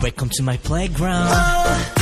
Welcome to my playground. 너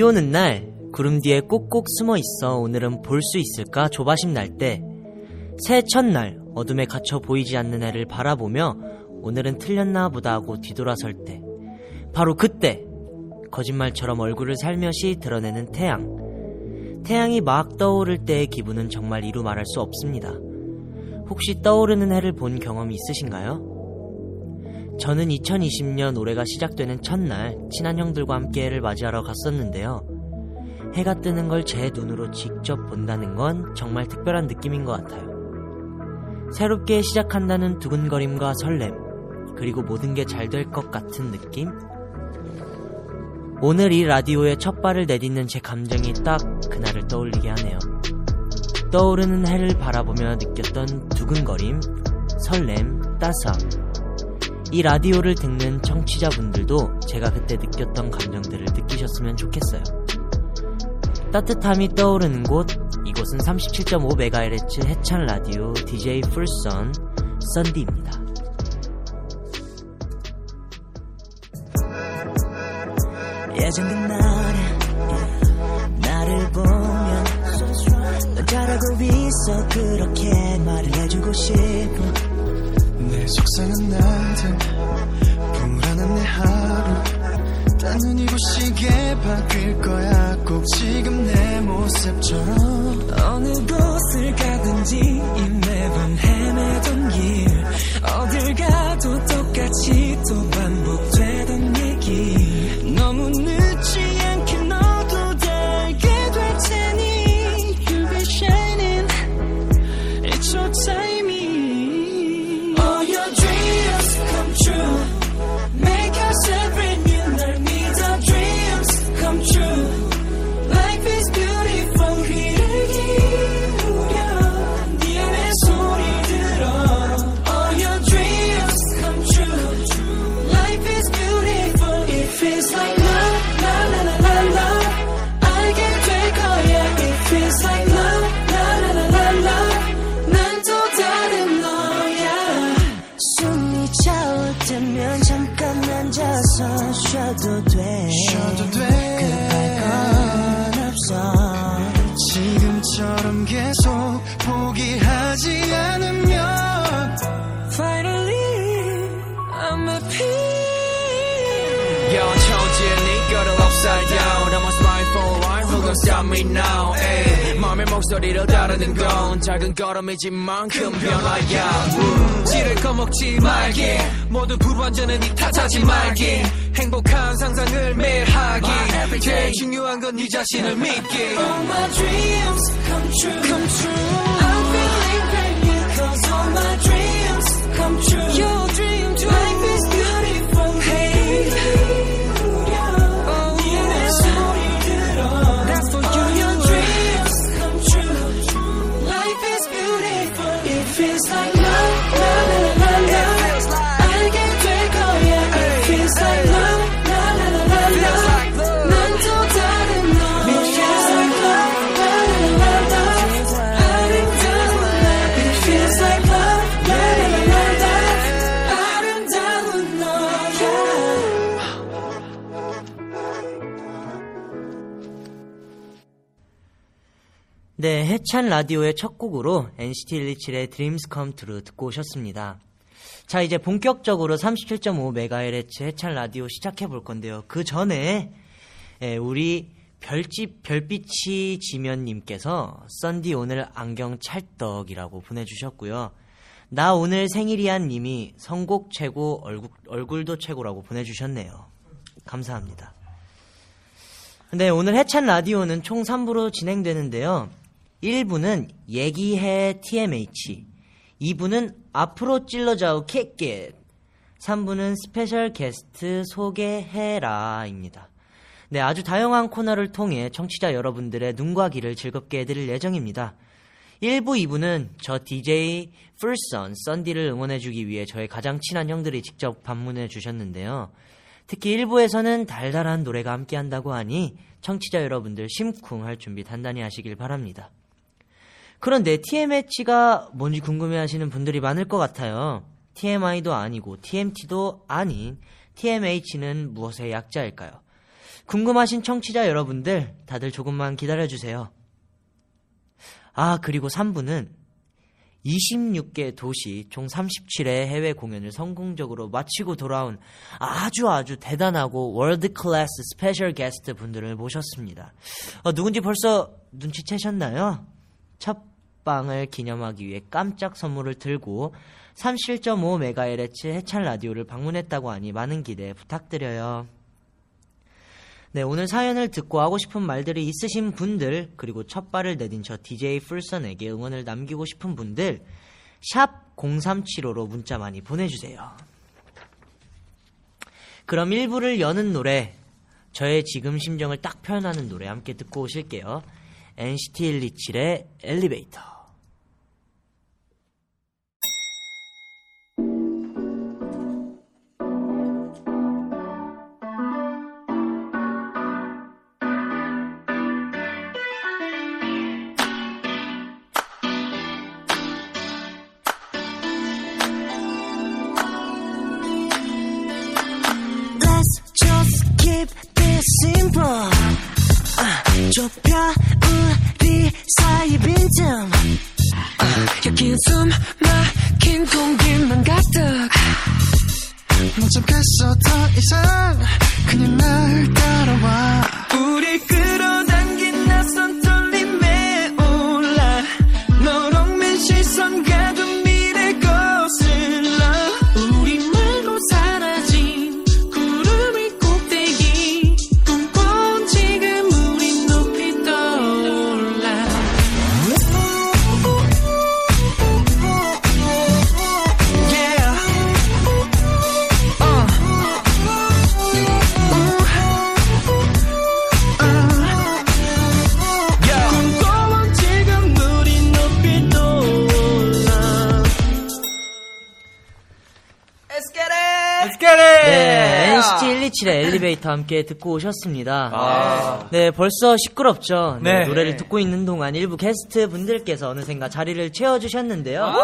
비 오는 날 구름 뒤에 꼭꼭 숨어 있어 오늘은 볼 수 있을까 조바심 날 때 새해 첫날 어둠에 갇혀 보이지 않는 해를 바라보며 오늘은 틀렸나 보다 하고 뒤돌아설 때 바로 그때 거짓말처럼 얼굴을 살며시 드러내는 태양 태양이 막 떠오를 때의 기분은 정말 이루 말할 수 없습니다. 혹시 떠오르는 해를 본 경험이 있으신가요? 저는 2020년 올해가 시작되는 첫날 친한 형들과 함께 해를 맞이하러 갔었는데요. 해가 뜨는 걸 제 눈으로 직접 본다는 건 정말 특별한 느낌인 것 같아요. 새롭게 시작한다는 두근거림과 설렘, 그리고 모든 게 잘 될 것 같은 느낌? 오늘 이 라디오에 첫 발을 내딛는 제 감정이 딱 그날을 떠올리게 하네요. 떠오르는 해를 바라보며 느꼈던 두근거림, 설렘, 따스함. 이 라디오를 듣는 청취자분들도 제가 그때 느꼈던 감정들을 느끼셨으면 좋겠어요. 따뜻함이 떠오르는 곳, 이곳은 37.5MHz 해찬 라디오 DJ 풀선 썬디입니다. 예전 그날에 나를 보면 넌 잘하고 있어 그렇게 말을 해주고 싶어 내 속상한 날들. 불안한 내 하루. 따눈이 부시게 바뀔 거야. 꼭 지금 내 모습처럼. 어느 곳을 가든지 이 매번 헤매던 길. 어딜 가도 똑같이 또 반복되던 얘기 is like me now ay. 맘의 목소리를 다루는 건 작은 걸음이지만 큰 변화야 지를 꺼먹지 말기 모두 불완전은 이 탓하지 말기 행복한 상상을 매일 하기 제일 중요한 건 네 자신을 믿기 All my dreams come true come true I'm feeling brand new cause all my dreams come true 네, 해찬 라디오의 첫 곡으로 NCT 127의 Dreams Come True 듣고 오셨습니다. 자, 이제 본격적으로 37.5MHz 해찬 라디오 시작해 볼 건데요. 그 전에 예, 우리 별집 별빛이 지면님께서 썬디 오늘 안경 찰떡이라고 보내주셨고요. 나 오늘 생일이한 님이 선곡 최고 얼굴, 얼굴도 최고라고 보내주셨네요. 감사합니다. 네, 오늘 해찬 라디오는 총 3부로 진행되는데요. 1부는 얘기해 TMH, 2부는 앞으로 찔러 좌우 Kick It 3부는 스페셜 게스트 소개해라입니다. 네, 아주 다양한 코너를 통해 청취자 여러분들의 눈과 귀를 즐겁게 해드릴 예정입니다. 1부, 2부는 저 DJ 풀선, 썬디를 응원해주기 위해 저의 가장 친한 형들이 직접 방문해 주셨는데요. 특히 1부에서는 달달한 노래가 함께한다고 하니 청취자 여러분들 심쿵할 준비 단단히 하시길 바랍니다. 그런데 TMH가 뭔지 궁금해 하시는 분들이 많을 것 같아요. TMI도 아니고 TMT도 아닌 TMH는 무엇의 약자일까요? 궁금하신 청취자 여러분들 다들 조금만 기다려주세요. 아, 그리고 3부는 26개 도시 총 37회 해외 공연을 성공적으로 마치고 돌아온 아주 아주 대단하고 world class 스페셜 게스트 분들을 모셨습니다. 어, 누군지 벌써 눈치채셨나요? 첫 방을 기념하기 위해 깜짝 선물을 들고 37.5MHz 해찬 라디오를 방문했다고 하니 많은 기대 부탁드려요. 네, 오늘 사연을 듣고 하고 싶은 말들이 있으신 분들, 그리고 첫 발을 내딘 저 DJ 풀선에게 응원을 남기고 싶은 분들, 샵 0375로 문자 많이 보내주세요. 그럼 1부를 여는 노래, 저의 지금 심정을 딱 표현하는 노래 함께 듣고 오실게요. NCT 127의 엘리베이터. 엘리베이터 함께 듣고 오셨습니다. 네, 벌써 시끄럽죠? 네, 네. 노래를 듣고 있는 동안 일부 게스트 분들께서 어느샌가 자리를 채워주셨는데요.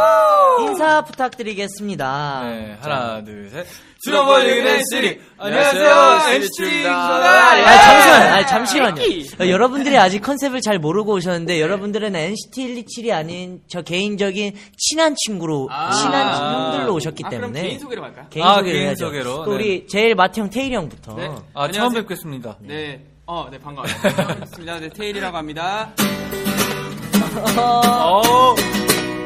인사 부탁드리겠습니다. 네, 하나, 둘, 셋. 트럼블링 댄스리. 안녕하세요, NCT 아, 잠시만, 아, 잠시만요. 어, 여러분들이 아직 컨셉을 잘 모르고 오셨는데, 여러분들은 NCT 127이 아닌 저 개인적인 친한 친구로, 친한 형들로 오셨기 아, 그럼 때문에. 개인 소개로 갈까요? 개인 아, 소개를 개인 해야죠. 소개로, 그 네. 우리 제일 맏형 태일이 형부터. 네. 아, 처음 안녕하세요. 뵙겠습니다. 네. 어, 네, 반가워요. 반갑습니다. 네, 테일이라고 합니다. 어,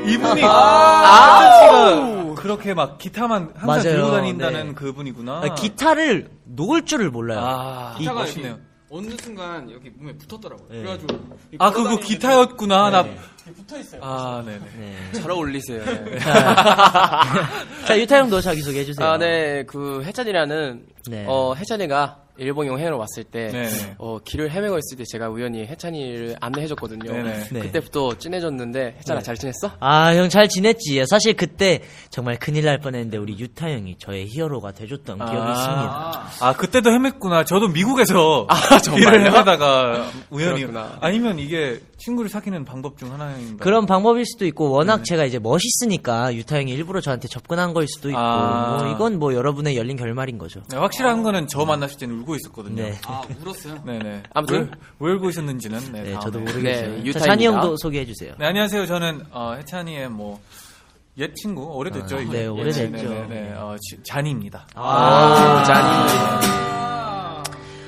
이분이, 아. 아저씨가 그렇게 막 기타만 항상 맞아요. 들고 다닌다는 네. 그분이구나. 아, 기타를 놓을 줄을 몰라요. 아, 이 기타가 멋있네요. 어느 순간 여기 몸에 붙었더라고요. 네. 그래가지고. 이 아, 그거 기타였구나. 나, 붙어 있어요. 아, 네네. 네. 잘 어울리세요. 자, 유타 형도 자기소개 해주세요. 아, 네. 그 해찬이라는 네. 어, 해찬이가 일본 여행을 왔을 때 네네. 어, 길을 헤매고 있을 때 제가 우연히 해찬이를 안내해 줬거든요. 네네. 네. 그때부터 친해졌는데 해찬아 잘 지냈어? 아, 형 잘 지냈지? 사실 그때 정말 큰일 날 뻔했는데 우리 유타 형이 저의 히어로가 돼줬던 기억이 있습니다. 아, 그때도 헤맸구나. 저도 미국에서 아? 길을 헤매다가 우연히. 그렇구나. 아니면 이게 친구를 사귀는 방법 중 하나인가? 그런 방법일 수도 있고 워낙 네. 제가 이제 멋있으니까 유타 형이 일부러 저한테 접근한 거일 수도 있고 아. 뭐 이건 뭐 여러분의 열린 결말인 거죠. 네, 확실한 거는 저 만났을 때는 울고 있었거든요. 네. 아, 울었어요. 네네. 아무튼. 왜, 왜 울고 있었는지는 네, 네. 저도 네, 모르겠어요. 자, 유타입니다. 찬이 형도 소개해 주세요. 네, 안녕하세요. 저는 어, 해찬이의 뭐 옛 친구 오래됐죠. 아, 이제. 네, 오래됐죠. 네, 네, 네, 어, 지- 잔이입니다. 아, 짠이.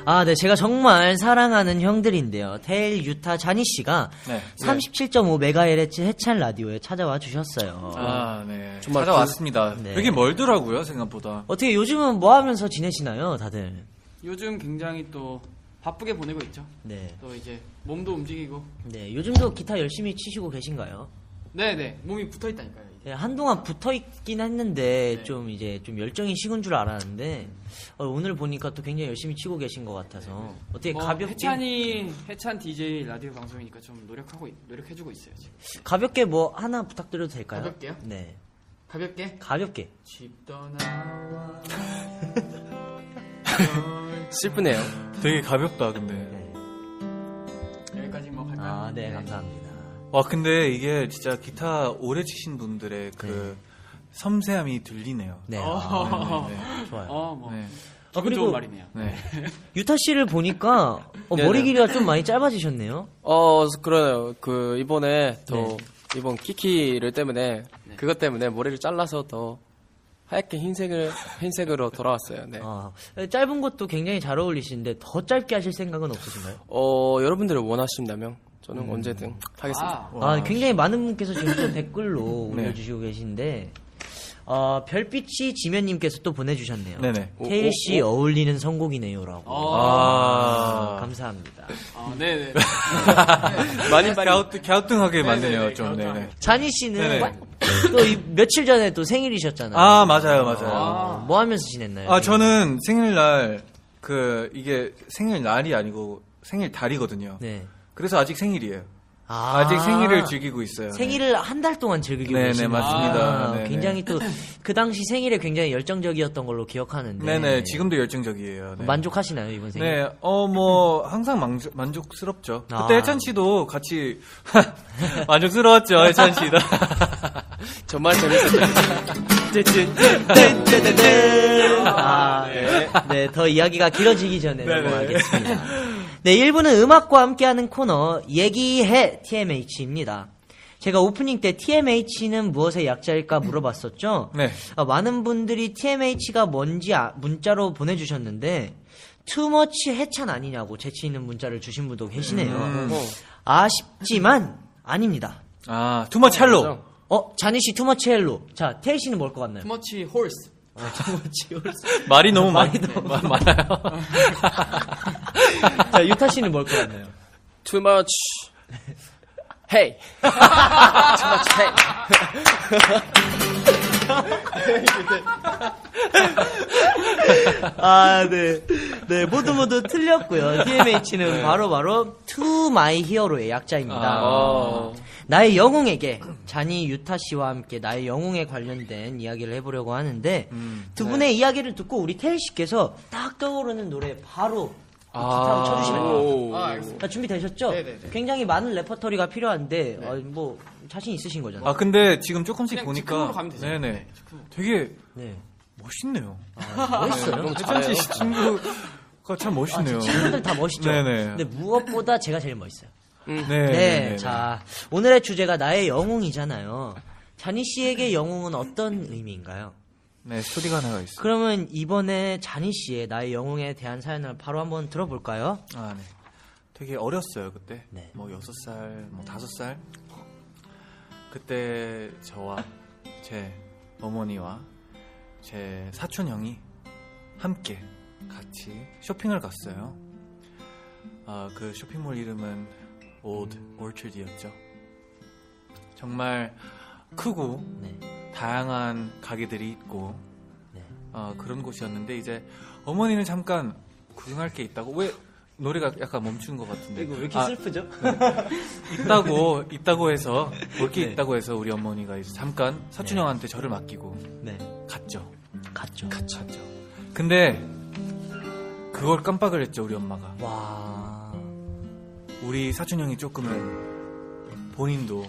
아, 네, 제가 정말 사랑하는 형들인데요. 테일, 유타, 자니 씨가 네. 37.5MHz 해찬 라디오에 찾아와 주셨어요. 아, 네. 정말 찾아왔습니다. 네. 되게 멀더라고요, 생각보다. 어떻게 요즘은 뭐 하면서 지내시나요, 다들? 요즘 굉장히 또 바쁘게 보내고 있죠. 네. 또 이제 몸도 움직이고. 네, 요즘도 기타 열심히 치시고 계신가요? 네네. 몸이 붙어 있다니까요. 예, 한동안 붙어 있긴 했는데 좀 이제 좀 열정이 식은 줄 알았는데 어, 오늘 보니까 또 굉장히 열심히 치고 계신 것 같아서 어떻게 뭐 가볍게 해찬이 해찬 DJ 라디오 방송이니까 좀 노력하고 있- 노력해주고 있어요. 지금. 가볍게 뭐 하나 부탁드려도 될까요? 가볍게요? 네, 가볍게 가볍게. 집 떠나와 슬프네요. 되게 가볍다 근데. 여기까지 뭐 갈까요? 아, 네, 감사합니다. 와 근데 이게 진짜 기타 오래 치신 분들의 그 섬세함이 들리네요. 네, 어. 아, 네, 네, 좋아요. 어, 뭐 네. 아, 그리고 좋은 말이네요. 네. 유타 씨를 보니까 어. 머리 길이가 좀 많이 짧아지셨네요. 어, 그래요. 그, 이번에 더, 네. 이번 키키를 때문에, 그것 때문에 머리를 잘라서 더 하얗게 흰색을, 흰색으로 돌아왔어요. 네. 아, 짧은 것도 굉장히 잘 어울리시는데 더 짧게 하실 생각은 없으신가요? 어, 여러분들이 원하신다면, 저는 언제든 하겠습니다. 아, 아, 굉장히 많은 분께서 지금 또 댓글로 네. 올려주시고 계신데 어, 별빛이 지면님께서 또 보내주셨네요. 네네. 테일 씨 어울리는 선곡이네요라고. 어. 아. 감사합니다. 아, 네네. 많이 갸우뚱, 갸우뚱하게 만드네요, 좀. 갸우뚱하게. 네네. 자니 씨는 네네. 또 이- 며칠 전에 또 생일이셨잖아요. 아, 맞아요, 맞아요. 어, 뭐 하면서 지냈나요? 아, 저는 생일날, 그, 이게 생일날이 아니고 생일 달이거든요. 네. 그래서 아직 생일이에요. 아, 아, 직 생일을 즐기고 있어요. 네. 생일을 한 달 동안 즐기고 네네, 계시는 맞습니다. 아, 네네. 굉장히 또 그 당시 생일에 굉장히 열정적이었던 걸로 기억하는데. 네네, 지금도 열정적이에요. 네. 만족하시나요 이번 생일? 네, 어, 뭐, 항상 만족, 만족스럽죠. 아. 그때 혜찬 씨도 같이, 만족스러웠죠, 혜찬 씨도. 정말 재밌었죠. 아, 네. 더 이야기가 길어지기 전에. 넘어가겠습니다. 네, 1부는 음악과 함께하는 코너 얘기해 TMH입니다. 제가 오프닝 때 TMH는 무엇의 약자일까 물어봤었죠. 네. 아, 많은 분들이 TMH가 뭔지 아- 문자로 보내주셨는데 too much 해찬 아니냐고 재치 있는 문자를 주신 분도 계시네요. 음. 아쉽지만 아닙니다. 아, too much hello. 어, 쟈니 씨 too much hello. 자, 태일 씨는 뭘 것 같나요? Too much horse. Hello. 말이 너무 많, 말이 너무 마- 많아요. 자, 유타 씨는 뭘 것 같나요? Too much. Hey. Too much hey. 아, 네. 네, 모두 모두 틀렸고요. TMH는 바로 바로 To My Hero의 약자입니다. 어, 나의 영웅에게 자니 유타 씨와 함께 나의 영웅에 관련된 이야기를 해보려고 하는데 두 분의 이야기를 듣고 우리 태일 씨께서 딱 떠오르는 노래 바로 기타로 쳐주시면 됩니다. 오. 아, 알겠습니다. 자, 준비되셨죠? 네네네. 굉장히 많은 레퍼토리가 필요한데 어, 뭐 자신 있으신 거잖아요. 아, 근데 지금 조금씩 보니까. 즉흥으로 가면 되죠. 네네. 네. 되게 네. 멋있네요. 멋있어요. 너무 혜찬 잘해요. 씨 친구가 참 아, 멋있네요. 제 친구들 다 멋있죠. 네네. 근데 무엇보다 제가 제일 멋있어요. 네. 네, 네. 자 오늘의 주제가 나의 영웅이잖아요. 자니 씨에게 영웅은 어떤 의미인가요? 네, 스토리가 하나가 있어요. 그러면 이번에 자니 씨의 나의 영웅에 대한 사연을 바로 한번 들어볼까요? 아, 네. 되게 어렸어요, 그때. 네. 뭐, 여섯 살, 뭐, 다섯 살. 그때 저와 제 어머니와 제 사촌 형이 함께 같이 쇼핑을 갔어요. 아, 그 쇼핑몰 이름은 Old Orchard이었죠. 정말 크고 네. 다양한 가게들이 있고 네. 어, 그런 곳이었는데 이제 어머니는 잠깐 구경할 게 있다고 왜 노래가 약간 멈춘 것 같은데 이거 왜 이렇게 아, 슬프죠? 있다고 있다고 해서 볼게 네. 있다고 해서 우리 어머니가 이제 잠깐 사촌 형한테 저를 맡기고 네, 갔죠. 갔죠. 갔죠. 근데 그걸 깜빡을 했죠 우리 엄마가. 와, 우리 사촌 형이 조금은 본인도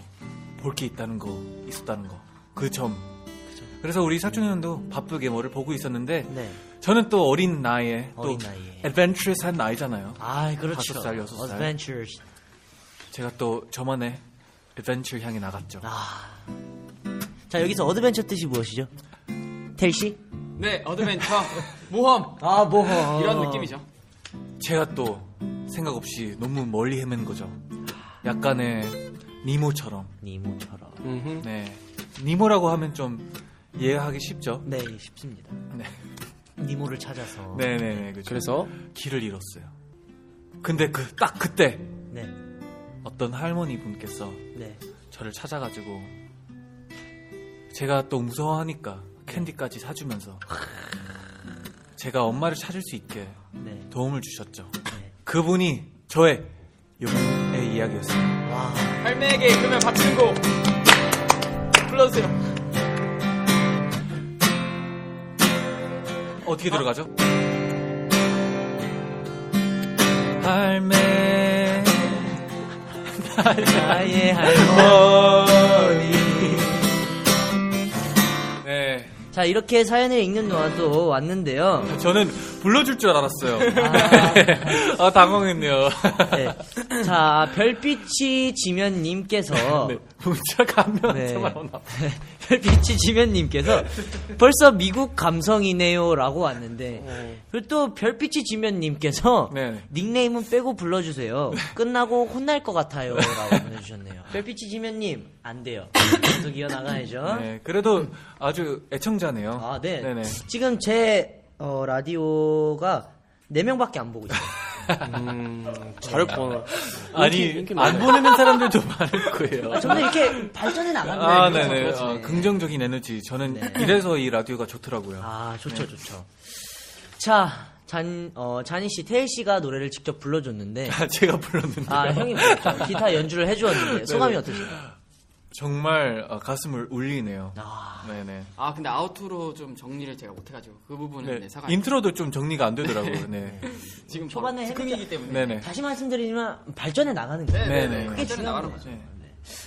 볼 게 있다는 거 있었다는 거 그 점. 그래서 우리 사촌 형도 바쁘게 뭐를 보고 있었는데 네, 저는 또 어린 나이에 또 어린 나이에. adventurous한 나이잖아요. 아, 그렇죠. 다섯 살, 여섯 살. Adventures. 제가 또 저만의 adventure 향해 나갔죠. 아, 자 여기서 adventure 뜻이 무엇이죠? 태일 씨? 네, adventure, 모험 아, 뭐 이런 느낌이죠. 제가 또 생각 없이 너무 멀리 헤맨 거죠. 약간의 니모처럼. 니모처럼. 음흠. 네. 니모라고 하면 좀 이해하기 쉽죠. 네, 쉽습니다. 네. 니모를 찾아서. 네네네. 그죠. 그래서 길을 잃었어요. 근데 그 딱 그때 네, 어떤 할머니 분께서 네. 저를 찾아가지고 제가 또 무서워하니까 캔디까지 사주면서 제가 엄마를 찾을 수 있게 네. 도움을 주셨죠. 그분이 저의 용의 이야기였어요. 할매에게 그러면 바치는 곡 불러주세요. 어떻게 들어가죠? 할매 나의 할머 자, 이렇게 사연을 읽는 또 왔는데요. 저는 불러줄 줄 알았어요. 아, 당황했네요. 네. 자, 별빛이 지면님께서 네, 문자가 한 네. 명한테만 오나. 별빛이 지면님께서 벌써 미국 감성이네요라고 왔는데 그리고 또 별빛이 지면님께서 네. 닉네임은 빼고 불러주세요. 끝나고 혼날 것 같아요라고 보내주셨네요. 별빛이 지면님 안 돼요. 계속 이어나가야죠. 네, 그래도 아주 애청자 네요. 아, 네. 네네. 지금 제 어, 라디오가 4명밖에 안 보고 있어요. 음, 잘할 뻔. 아니, 인기- 인기 안. 보내는 사람들도 많을 거예요. 저는 이렇게 발전해 나가는 아, 거예요. 네네. 아. 긍정적인 에너지. 저는 네. 이래서 이 라디오가 좋더라고요. 아, 좋죠, 좋죠. 자, 잔, 어, 잔희 씨, 태일 씨가 노래를 직접 불러줬는데, 제가 불렀는데. 아, 형이 불렀죠. 기타 연주를 해주었는데, 소감이. 어떠신가요? 정말 어, 가슴을 울리네요. 아, 네네. 아 근데 outro 좀 정리를 제가 못해가지고 그 부분은 네, 네, 사과. intro도 좀 정리가 안 되더라고요. 네. 지금 초반에 즉흥이기 때문에. 네네. 다시 말씀드리지만, 발전해 나가는 거예요. 네, 네네. 네, 그게 중요한 나가는 거죠. 거죠.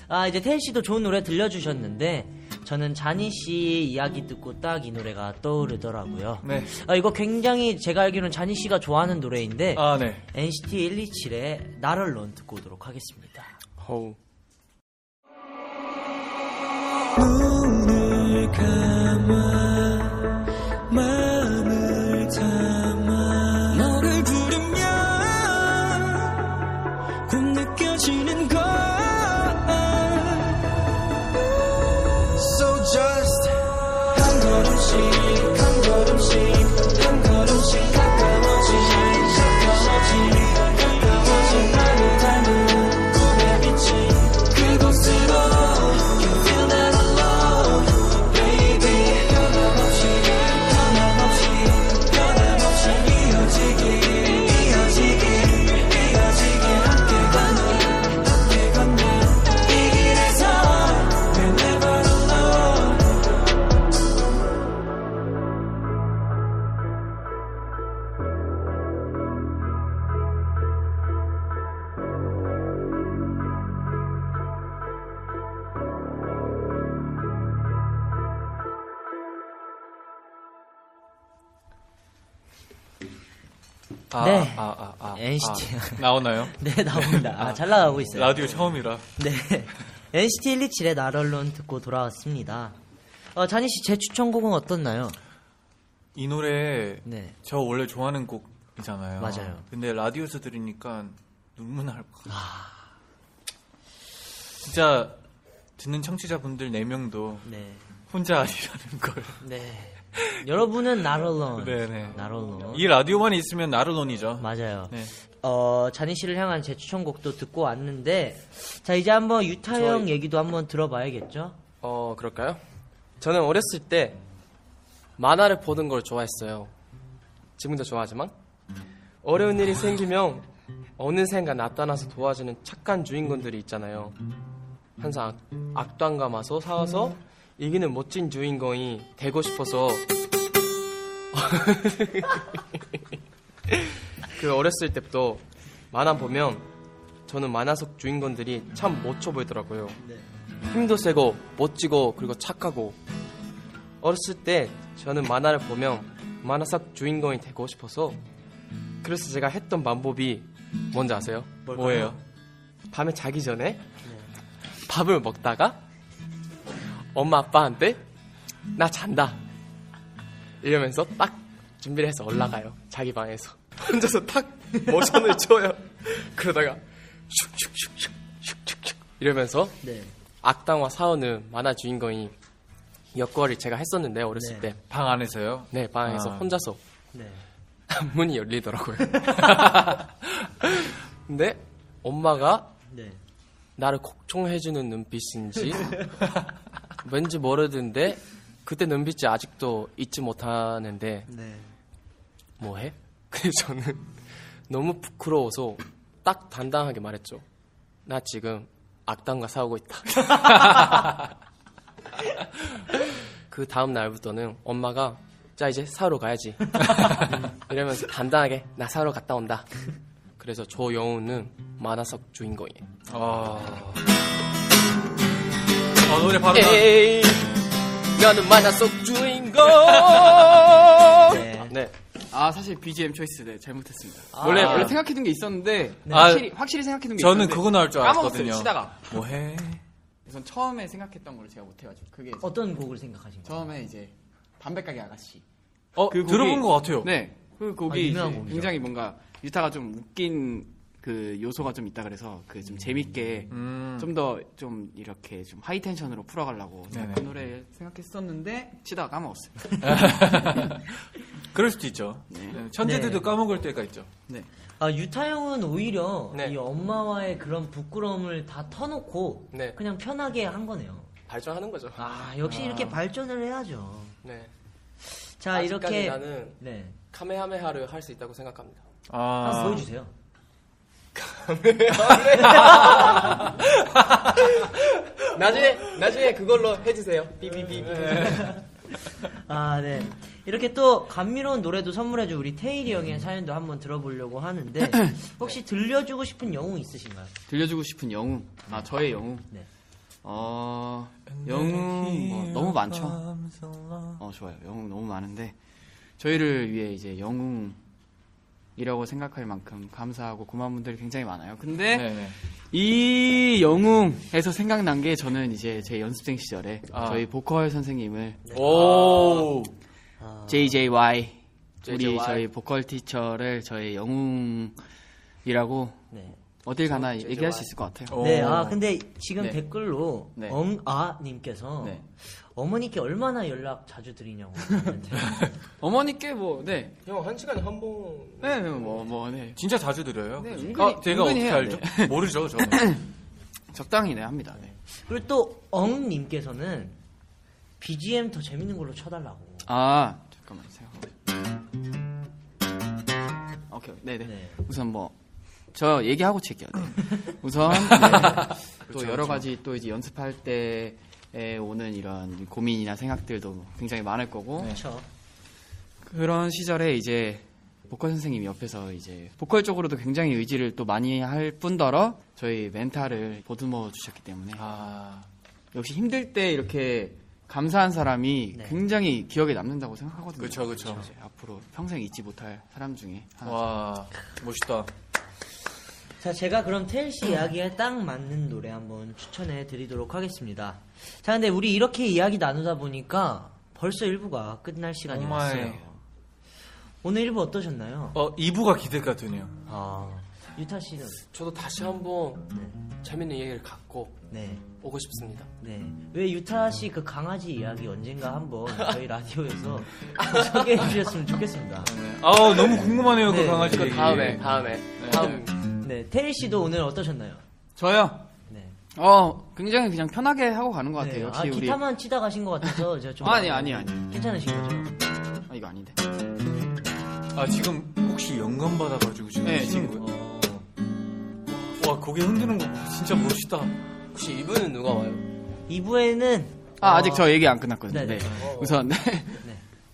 아, 이제 태일 씨도 좋은 노래 들려주셨는데, 저는 쟈니 씨 이야기 듣고 딱 이 노래가 떠오르더라고요. 네. 아, 이거 굉장히 제가 알기로는 쟈니 씨가 좋아하는 노래인데, 아, 네. NCT 127의 Not Alone 듣고 오도록 하겠습니다. 어우. 눈 아, 네. 아, 아, 아, 아. NCT. 아, 나오나요? 네, 나옵니다. 아, 잘 나가고 있어요. 라디오 처음이라. 네. NCT 127의 Not Alone 듣고 돌아왔습니다. 어, 쟈니 씨, 제 추천곡은 어떻나요? 이 노래 네. 저 원래 좋아하는 곡이잖아요. 맞아요. 근데 라디오에서 들으니까 눈물 날 것 같아요. 진짜 듣는 청취자분들 4명도 네. 혼자 아니라는 걸. 네. 여러분은 Not Alone. 네네. 나럴론. 이 라디오만 있으면 나르론이죠. 맞아요. 네. 어, 잔희 씨를 향한 제 추천곡도 듣고 왔는데, 자, 이제 한번 유타 형 얘기도 한번 들어봐야겠죠? 어, 그럴까요? 저는 어렸을 때 만화를 보는 걸 좋아했어요. 지금도 좋아하지만 어려운 일이 생기면 어느샌가 나타나서 도와주는 착한 주인공들이 있잖아요. 항상 악, 악당과 마서 싸워서 이기는 멋진 주인공이 되고 싶어서 그 어렸을 때부터 만화 보면 저는 만화 속 주인공들이 참 멋져 보이더라고요. 힘도 세고 멋지고 그리고 착하고 어렸을 때 저는 만화를 보면 만화 속 주인공이 되고 싶어서 그래서 제가 했던 방법이 뭔지 아세요? 뭐예요? 밤에 자기 전에 밥을 먹다가 엄마 아빠한테 나 잔다 이러면서 딱 준비를 해서 올라가요 자기 방에서 혼자서 딱 모션을 쳐요 그러다가 슉슉슉슉슉슉슉 이러면서 네. 악당과 싸우는 만화 주인공이 역할을 제가 했었는데 어렸을 네. 방 안에서요? 때네 방에서 아. 혼자서 네. 문이 열리더라고요 근데 엄마가 네. 나를 걱정해주는 눈빛인지 왠지 모르던데 그때 눈빛이 아직도 잊지 못하는데 네. 뭐 해? 그래서 저는 너무 부끄러워서 딱 단단하게 말했죠. 나 지금 악당과 싸우고 있다. 그 다음 날부터는 엄마가 자 이제 사러 가야지 이러면서 단단하게 나 사러 갔다 온다. 그래서 저 영웅은 만화 속 주인공이에요. 아. 아, 노래 바로 나. 에이, 나는 만화 속 주인공. 네. 네. 아 사실 BGM 초이스 네 잘못했습니다. 아. 원래 원래 생각해둔 게 있었는데 아, 확실히 확실히 생각해둔 게 저는 있었는데 그거 나올 줄 까먹었어요 알았거든요. 치다가 뭐해? 우선 처음에 생각했던 걸 제가 못해가지고 그게 이제 어떤 곡을 생각하신 거예요? 처음에 이제 담배가게 아가씨. 어, 그 곡이- 들어본 것 같아요. 네. 그 아, 곡이 유명한 이제 곡이죠. 굉장히 뭔가 유타가 좀 웃긴 그 요소가 좀 있다 그래서 그 좀 재밌게 음. 좀더 좀 이렇게 좀 하이 텐션으로 풀어가려고 네네. 그 노래 생각했었는데 치다가 까먹었어요. 그럴 수도 있죠. 네, 천재들도 네. 까먹을 때가 있죠. 네. 아, 유타 형은 오히려 네. 이 엄마와의 그런 부끄러움을 다 터놓고 네. 그냥 편하게 한 거네요. 발전하는 거죠. 아, 역시 이렇게 발전을 해야죠. 네. 자, 이렇게 나는 네. 카메하메하를 할 수 있다고 생각합니다. 아. 보여주세요. 나중에 나중에 그걸로 해주세요. 삐삐삐. 아, 네. 이렇게 또 감미로운 노래도 선물해준 우리 테일이 형의 사연도 한번 들어보려고 하는데 혹시 들려주고 싶은 영웅 있으신가요? 들려주고 싶은 영웅. 아 저의 영웅. 네. 어 영웅 뭐 너무 많죠. 어 좋아요. 영웅 너무 많은데 저희를 위해 이제 영웅 이라고 생각할 만큼 감사하고 고마운 분들이 굉장히 많아요. 근데 네네. 이 영웅에서 생각난 게 저는 이제 제 연습생 시절에 아. 저희 보컬 선생님을 오. 아, JJY 우리 JJY. 저희 보컬 티처를 저의 영웅이라고 네. 어딜 가나. 얘기할 수 있을 것 같아요. 오. 네, 아 근데 지금 네. 댓글로 네. 엉아님께서 네. 어머니께 얼마나 연락 자주 드리냐고 어머니께 뭐 네, 형 한 시간에 한 번. 네, 뭐, 뭐, 네. 진짜 자주 드려요. 네? 은근히- 아, 제가 은근히 어떻게 알죠? 모르죠, 저는. 적당히 네 합니다. 네. 그리고 또 엉님께서는 BGM 더 재밌는 걸로 쳐달라고. 아, 잠깐만 생각하고. 오케이, 네, 네. 네. 우선 뭐 저 얘기하고 칠게요. 네. 우선 네, 또 여러 가지 또 이제 연습할 때에 오는 이런 고민이나 생각들도 굉장히 많을 거고 그렇죠. 그런 시절에 이제 보컬 선생님이 옆에서 이제 보컬 쪽으로도 굉장히 의지를 또 많이 할 뿐더러 저희 멘탈을 보듬어 주셨기 때문에 아. 역시 힘들 때 이렇게 감사한 사람이 네. 굉장히 기억에 남는다고 생각하거든요. 그쵸. 이제 앞으로 평생 잊지 못할 사람 중에 하나. 와, 멋있다. 자, 제가 그럼 테일 씨 이야기에 딱 맞는 노래 한번 추천해 드리도록 하겠습니다. 자, 근데 우리 이렇게 이야기 나누다 보니까 벌써 1부가 끝날 시간이 정말. 왔어요. 오늘 1부 어떠셨나요? 어, 2부가 기대가 되네요. 아, 유타 씨는? 저도 다시 한번 재밌는 얘기를 갖고 네. 오고 싶습니다. 네. 왜 유타 씨 그 강아지 이야기 언젠가 한번 저희 라디오에서 소개해 주셨으면 좋겠습니다. 아, 너무 궁금하네요, 네, 그 강아지 그 얘기. 다음에 다음에 다음 네, 테일 씨도 오늘 어떠셨나요? 저요. 네. 어 굉장히 그냥 편하게 하고 가는 것 같아요. 네. 역시 아, 우리 기타만 치다 가신 것 같아서 제가 좀 아니 아니 아니. 괜찮으신 거죠? 아, 이거 아닌데. 아, 지금 혹시 영감 받아가지고 지금 네, 치는 지금. 거예요? 와, 고개 흔드는 거 진짜 멋있다. 혹시 이분은 누가 와요? 2부에는 아 아직 저 얘기 안 끝났거든요. 네네. 네. 우선 네.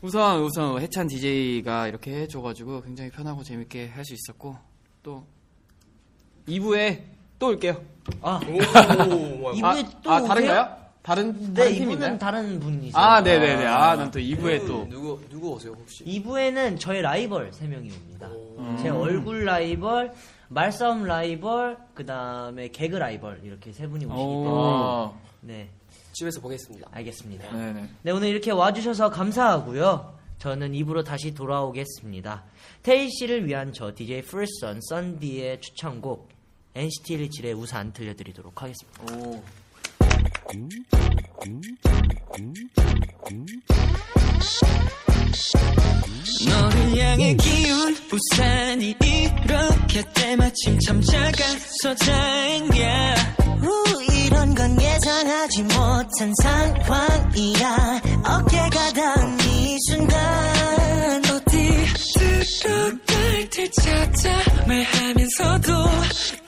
우선 우선 해찬 DJ가 이렇게 해줘가지고 굉장히 편하고 재밌게 할 수 있었고 또 2부에 또 올게요. 아, 오, 이분이 아, 또 아? 다른가요? 다른 네, 다른 이분은? 다른 분이세요. 아 네네네. 아 난 또 2부에 또 누구 누구 오세요 혹시? 2부에는 저의 라이벌 3명이 옵니다. 음. 제 얼굴 라이벌, 말싸움 라이벌, 그 다음에 개그 라이벌 이렇게 세 분이 오시기 오. 때문에 아, 네, 집에서 보겠습니다. 알겠습니다. 네네. 네, 오늘 이렇게 와주셔서 감사하고요. 저는 입으로 다시 돌아오겠습니다. 테일 씨를 위한 저 DJ 풀선 썬디의 추천곡 NCT 127의 우산 들려드리도록 하겠습니다. 오. 너를 향해 기운 우산이 이렇게 때마침 참 작아서 다행이야 우, 이런 건 예상하지 하지 못한 상황이야 어깨가 닿은 이 순간 어디 들어갈 때 찾아 말하면서도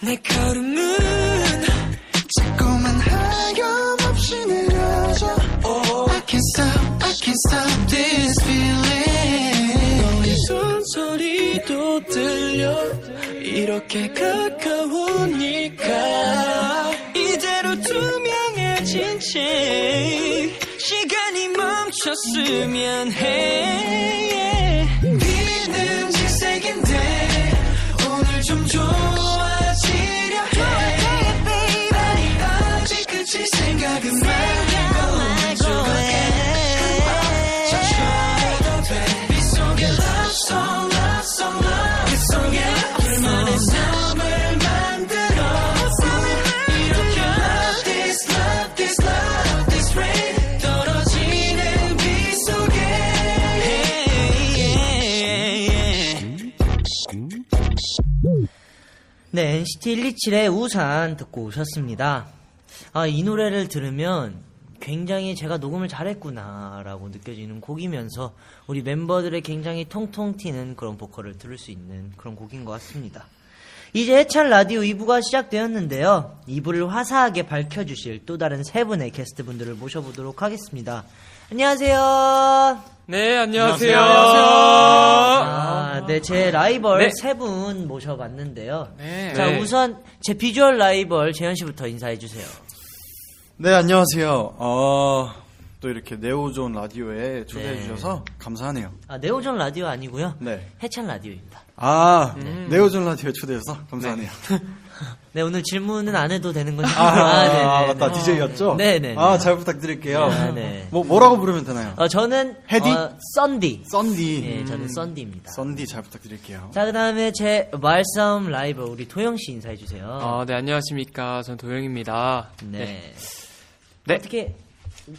내 걸음은 자꾸만 하염없이 느려져. I can't stop, I can't stop this feeling. 너의 손소리도 들려. 이렇게 가까우니까. 이대로 투명해진 채 시간이 멈췄으면 해 네, NCT 127의 우산 듣고 오셨습니다. 아, 이 노래를 들으면 굉장히 제가 녹음을 잘했구나라고 느껴지는 곡이면서 우리 멤버들의 굉장히 통통 튀는 그런 보컬을 들을 수 있는 그런 곡인 것 같습니다. 이제 해찬 라디오 2부가 시작되었는데요. 2부를 화사하게 밝혀주실 또 다른 세 분의 게스트분들을 모셔보도록 하겠습니다. 안녕하세요. 네, 안녕하세요. 아, 네, 제 라이벌 네. 세분 모셔봤는데요. 네. 자, 네. 우선 제 비주얼 라이벌 재현 씨부터 인사해 주세요. 네, 안녕하세요. 어, 또 이렇게 네오존 라디오에 초대해 네. 주셔서 감사하네요. 아, 네오전 라디오 아니고요. 네. 해찬 라디오입니다. 아, 네오존 라디오에 초대해서 감사하네요. 네, 오늘 질문은 안 해도 되는 건지. 아, 네네. 아, 맞다. DJ였죠? 네네. 아, 잘 부탁드릴게요. 아, 네. 뭐, 뭐라고 부르면 되나요? 어, 저는 헤디? 어, 썬디. 썬디. 네, 저는 썬디입니다. 썬디 잘 부탁드릴게요. 자, 그 다음에 제 말싸움 라이벌 우리 도영 씨 인사해 주세요. 아, 네, 안녕하십니까. 전 도영입니다. 네. 네. 어떻게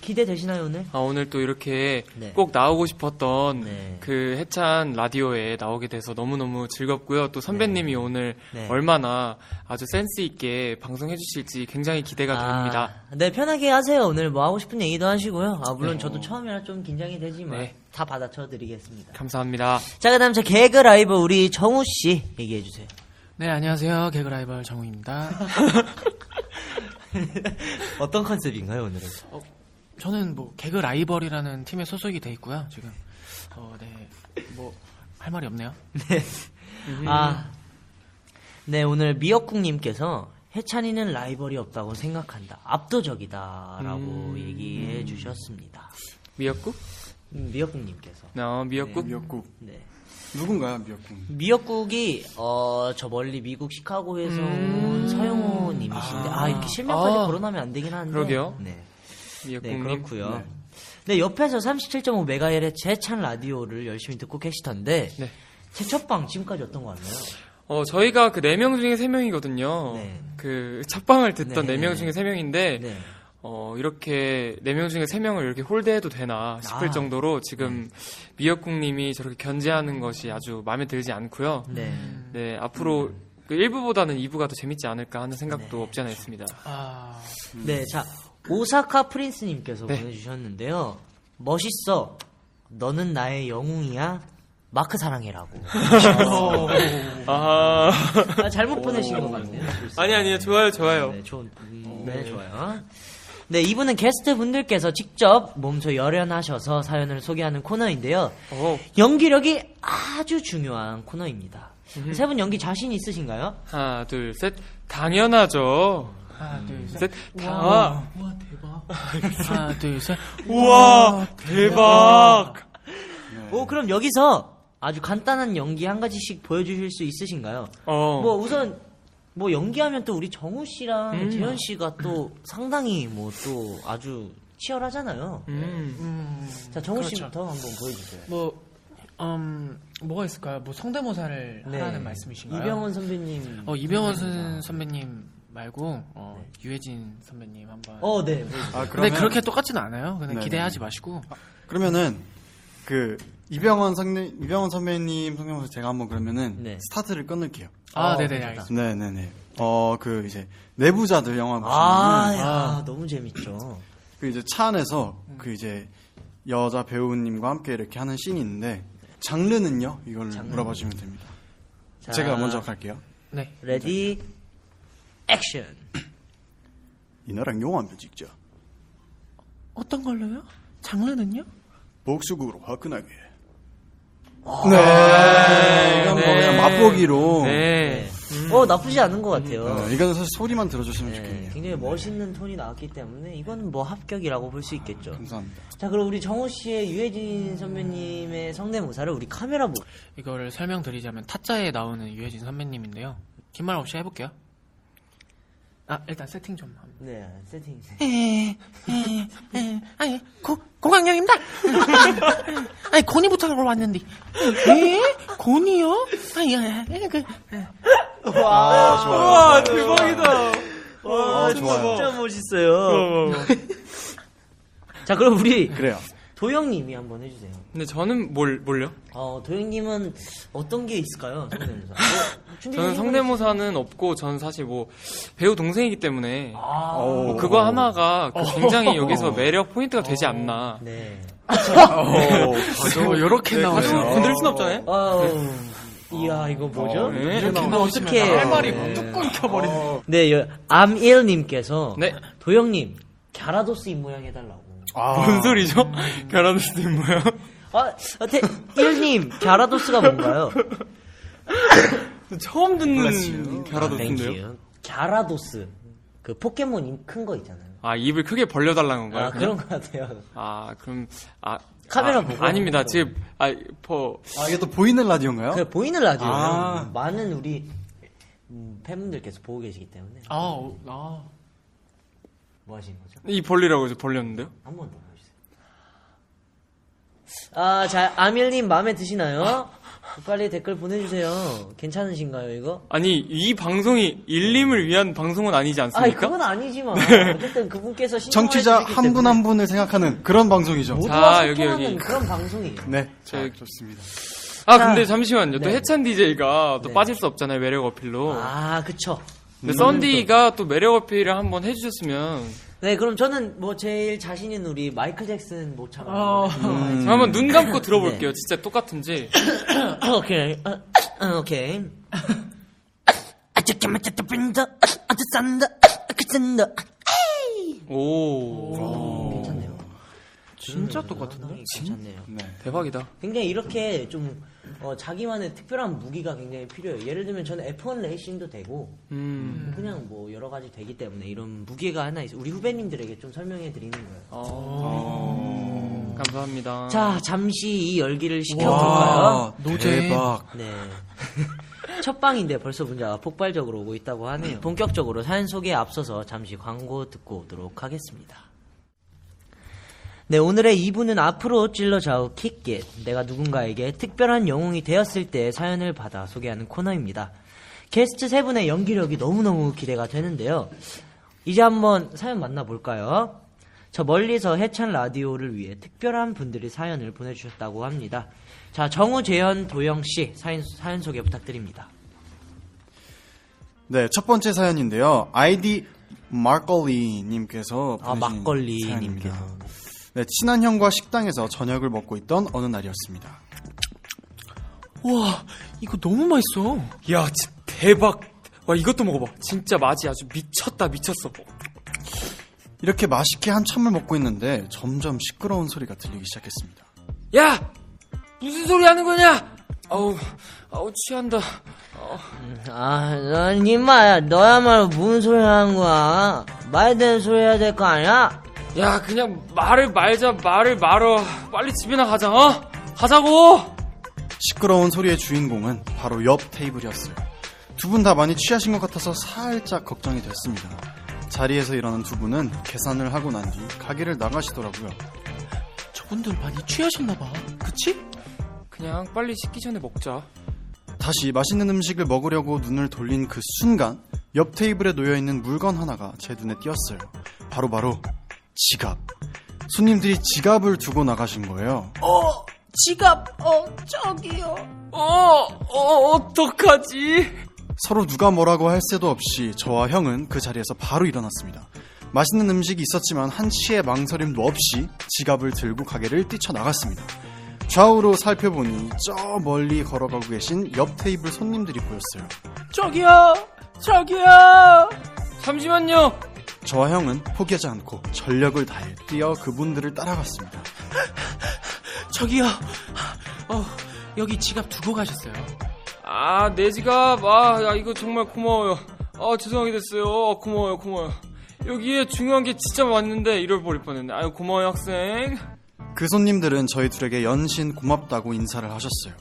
기대되시나요, 오늘? 아, 오늘 또 이렇게 네. 꼭 나오고 싶었던 네. 그 해찬 라디오에 나오게 돼서 너무 너무 즐겁고요. 또 선배님이 오늘 네. 얼마나 아주 센스 있게 방송해 주실지 굉장히 기대가 됩니다. 아, 네, 편하게 하세요. 오늘 뭐 하고 싶은 얘기도 하시고요. 아, 물론 저도 처음이라 좀 긴장이 되지만 네. 다 받아쳐 드리겠습니다. 감사합니다. 자, 그다음 제 개그 라이브 우리 정우 씨 얘기해 주세요. 네, 안녕하세요. 개그 라이벌 정우입니다. 어떤 컨셉인가요, 오늘은? 저는 뭐 개그 라이벌이라는 팀에 소속이 돼 있고요. 지금 어, 네. 뭐 할 말이 없네요. 아, 네, 오늘 미역국 님께서 해찬이는 라이벌이 없다고 생각한다. 압도적이다라고 얘기해 주셨습니다. 미역국? 음, 미역국 님께서. 어, 미역국? 미역국. 네. 누군가요, 미역국? 미역국이 어 저 멀리 미국 시카고에서 온 서영호 님이신데 아, 이렇게 실명까지 아. 거론하면 안 되긴 하는데 그러게요. 네. 네, 미역국님. 그렇고요. 네. 옆에서 37.5MHz 제찬 라디오를 열심히 듣고 계시던데 네. 제 첫방 지금까지 어떤 거 같나요? 어, 저희가 그네명 중에 세 명이거든요. 네. 그 첫방을 듣던 네. 네명 중에 세 명인데 네. 어, 이렇게 네명 중에 세 명을 이렇게 홀대해도 되나 싶을 아. 정도로 지금 미역국님이 저렇게 견제하는 것이 아주 마음에 들지 않고요. 네. 네, 앞으로 그 1부보다는 2부가 더 재밌지 않을까 하는 생각도 네. 없지 않아 있습니다. 아, 네, 자 오사카 프린스님께서 네. 보내주셨는데요. 멋있어. 너는 나의 영웅이야. 마크 사랑해라고. 아, 아, 잘못 보내신 것 같네요. 아니 아니요, 좋아요, 좋아요. 네, 좋은, 음, 네, 좋아요. 네, 이분은 게스트 분들께서 직접 몸소 열연하셔서 사연을 소개하는 코너인데요. 어, 연기력이 아주 중요한 코너입니다. 세 분 연기 자신 있으신가요? 하나, 둘, 셋. 당연하죠. 하나, 둘, 셋. 셋, 다. 우와, 대박. 하나, 둘, 셋. 우와, 대박. 오, 그럼 여기서 아주 간단한 연기 한 가지씩 보여주실 수 있으신가요? 어, 뭐 우선 뭐 연기하면 또 우리 정우 씨랑 음. 재현 씨가 또 상당히 뭐 또 아주 치열하잖아요. 음, 음, 자, 정우 그렇죠. 씨부터 한번 보여주세요. 뭐, 음, 뭐가 있을까요? 뭐 성대모사를 네. 하라는 말씀이신가요? 이병헌 선배님. 어, 이병헌 선- 선배님 말고, 어, 유해진 선배님 한번. 어, 네. 보여주세요. 아, 근데 그러면 그렇게 똑같지는 않아요. 그냥 네네. 기대하지 마시고. 그러면은 그 이병헌 선배 이병헌 선배님 성대모사 제가 한번 그러면은 네. 스타트를 끊을게요. 아, 어, 네네. 알겠습니다. 네, 네, 네. 어 그 이제 내부자들 영화 보시면 아, 야, 너무 재밌죠. 그 이제 차 안에서 그 이제 여자 배우님과 함께 이렇게 하는 씬이 있는데 장르는요? 이걸 물어봐 주시면 됩니다. 자, 제가 먼저 갈게요. 네. Ready, action. 이 나랑 영화 한 편 찍자. 어떤 걸로요? 장르는요? 복수극으로 화끈하게. 네, 이건 뭐 그냥 맛보기로. 네. 어, 나쁘지 않은 것 같아요. 어, 이거는 사실 소리만 들어주시면 네, 좋겠네요. 굉장히 멋있는 톤이 나왔기 때문에 이건 뭐 합격이라고 볼 수 있겠죠. 감사합니다. 자, 그럼 우리 정호 씨의 유해진 선배님의 성대모사를 우리 카메라 보고 이거를 설명드리자면 타짜에 나오는 유해진 선배님인데요. 긴 말 없이 해볼게요. 아 일단 세팅 좀 합니다. 네, 세팅. 에, 에, 에, 아니, 고, 공항역입니다. 아니, 고니부터 보러 왔는데. 에? 고니요? 아니, 아, 그, 아, 좋아요. 대박이다. 와, 아, 좋아요. 진짜 멋있어요. 자, 그럼 우리 그래요. 도영님이 한번 해주세요. 근데 저는 뭘 뭘요? 어, 도영님은 어떤 게 있을까요? 저는 좀 성대모사는 없고 저는 사실 뭐 배우 동생이기 때문에 아, 뭐 그거 하나가 그 굉장히 여기서 매력 포인트가 되지 않나. 네. 어, 요렇게 나오죠. 건드릴 순 없잖아요. 아우, 이야, 이거 뭐죠? 네. 이렇게 어떻게. 할 말이 네. 뚜껑 켜버리네. 네, 여- 암일님께서. 네. 도영님, 갸라도스 입 모양 해달라고. 뭔 소리죠? 갸라도스 뭐야? 아, 어, 태, 1님, 갸라도스가 뭔가요? 처음 듣는. 갸라도스인데요. 갸라도스. 그 포켓몬 큰 거 있잖아요. 아 입을 크게 벌려달라는 건가요? 아, 그런 것 같아요. 아 그럼 아 카메라 아, 보고. 아닙니다. 지금 아퍼 아, 이게 또 보이는 라디오인가요? 그 보이는 라디오. 아. 많은 우리 음, 팬분들께서 보고 계시기 때문에. 아, 어, 아. 뭐 하시는 거죠? 이 벌리라고 해서 벌렸는데요? 한 번 더 보여주세요. 아, 자, 아밀님 마음에 드시나요? 빨리 댓글 보내주세요. 괜찮으신가요, 이거? 아니 이 방송이 일림을 위한 방송은 아니지 아니, 않습니까? 그건 아니지만. 어쨌든 그분께서 정치자 한 분 한 분을 생각하는 그런 방송이죠. 자, 여기, 여기. 그런 방송이에요. 네, 저- 좋습니다. 아 자, 근데 잠시만요. 또 네. 해찬 DJ가 또 네. 빠질 수 없잖아요. 매력 어필로. 아, 그쵸. 근데 썬디가 또 매력 어필을 한번 해주셨으면 네, 그럼 저는 뭐 제일 자신 있는 우리 마이클 잭슨 모창. 어. 저 한번 눈 감고 들어볼게요. 네. 진짜 똑같은지. 오케이. 어, 어, 오케이. 아저께 맞췄다 빈다. 아저 산다. 그 산다. 오, 괜찮네요. 진짜 똑같은데? 상당히 괜찮네요. 대박이다. 굉장히 이렇게 좀 어, 자기만의 특별한 무기가 굉장히 필요해요. 예를 들면 저는 F1 레이싱도 되고 음. 그냥 뭐 여러 가지 되기 때문에 이런 무게가 하나 있어요. 우리 후배님들에게 좀 설명해 드리는 거예요. 어. 감사합니다. 자, 잠시 이 열기를 식혀볼까요? 노제. 대박. 네. 첫 방인데 벌써 문자가 폭발적으로 오고 있다고 하네요. 본격적으로 사연 소개에 앞서서 잠시 광고 듣고 오도록 하겠습니다. 네, 오늘의 2부는 앞으로 찔러 좌우 킥겟. 내가 누군가에게 특별한 영웅이 되었을 때 사연을 받아 소개하는 코너입니다. 게스트 세 분의 연기력이 너무너무 기대가 되는데요. 이제 한번 사연 만나볼까요? 저 멀리서 해찬 라디오를 위해 특별한 분들이 사연을 보내주셨다고 합니다. 자, 정우, 재현, 도영씨 사연, 사연 소개 부탁드립니다. 네, 첫 번째 사연인데요. 아이디 마걸리님께서 아, 막걸리님께서. 네, 친한 형과 식당에서 저녁을 먹고 있던 어느 날이었습니다. 와, 이거 너무 맛있어. 야, 진짜 대박. 와, 이것도 먹어봐. 진짜 맛이 아주 미쳤다, 미쳤어. 이렇게 맛있게 한참을 먹고 있는데 점점 시끄러운 소리가 들리기 시작했습니다. 야! 무슨 소리 하는 거냐? 아우, 아우, 취한다. 아, 너, 니마, 너야말로 무슨 소리 하는 거야? 말 되는 소리 해야 될 거 아니야? 야, 그냥 말을 말자, 말을 말어. 빨리 집이나 가자, 어? 가자고! 시끄러운 소리의 주인공은 바로 옆 테이블이었어요. 두 분 다 많이 취하신 것 같아서 살짝 걱정이 됐습니다. 자리에서 일어난 두 분은 계산을 하고 난 뒤 가게를 나가시더라고요. 저분들 많이 취하셨나봐. 그치? 그냥 빨리 식기 전에 먹자. 다시 맛있는 음식을 먹으려고 눈을 돌린 그 순간 옆 테이블에 놓여 있는 물건 하나가 제 눈에 띄었어요. 바로 바로 지갑. 손님들이 지갑을 두고 나가신 거예요. 지갑, 어, 저기요. 어, 어, 어떡하지? 서로 누가 뭐라고 할 새도 없이 저와 형은 그 자리에서 바로 일어났습니다. 맛있는 음식이 있었지만 한치의 망설임도 없이 지갑을 들고 가게를 뛰쳐나갔습니다. 좌우로 살펴보니 저 멀리 걸어가고 계신 옆 테이블 손님들이 보였어요. 저기요, 저기요. 잠시만요. 저와 형은 포기하지 않고 전력을 다해 뛰어 그분들을 따라갔습니다. 저기요. 어, 여기 지갑 두고 가셨어요. 아, 내 지갑. 아, 야, 이거 정말 고마워요. 아, 죄송하게 됐어요. 아, 고마워요, 고마워요. 여기에 중요한 게 진짜 많은데 잃어버릴 뻔했네. 아유, 고마워요, 학생. 그 손님들은 저희 둘에게 연신 고맙다고 인사를 하셨어요.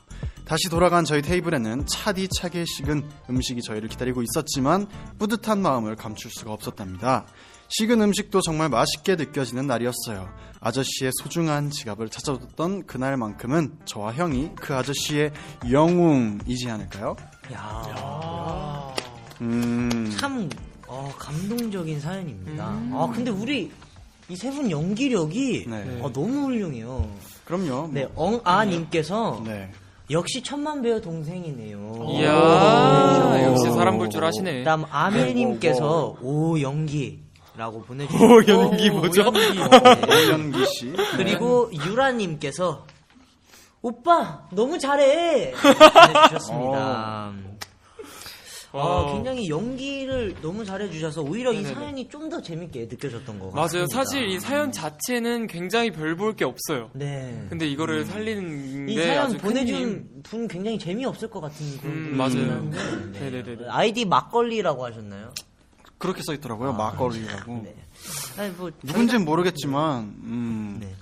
다시 돌아간 저희 테이블에는 차디차게 식은 음식이 저희를 기다리고 있었지만 뿌듯한 마음을 감출 수가 없었답니다. 식은 음식도 정말 맛있게 느껴지는 날이었어요. 아저씨의 소중한 지갑을 찾아줬던 그날만큼은 저와 형이 그 아저씨의 영웅이지 않을까요? 야, 음, 참 어, 감동적인 사연입니다. 아, 근데 우리 이 세 분 연기력이 네. 어, 너무 훌륭해요. 그럼요. 네, 엉아님께서 네. 역시 천만 배우 동생이네요. 이야, 역시 사람 볼 줄 아시네. 그다음 아밀님께서 오 연기 라고 보내주셨고 오, 연기 뭐죠? 오연기 씨. 그리고 유라님께서 오빠 너무 잘해 보내주셨습니다. 아, 어. 굉장히 연기를 너무 잘해주셔서 오히려 이 네네네. 사연이 좀 더 재밌게 느껴졌던 것 맞아요. 같습니다. 사실 이 사연 자체는 굉장히 별 볼 게 없어요. 네. 근데 이거를 살리는 이게 사연 아주 큰 힘. 보내준 분 굉장히 재미없을 것 같은 그런 음, 분이 맞아요. 네. 네네네네. 아이디 막걸리라고 하셨나요? 그렇게 써 있더라고요. 막걸리라고. 네. 아니, 뭐 누군지는 모르겠지만, 음. 네.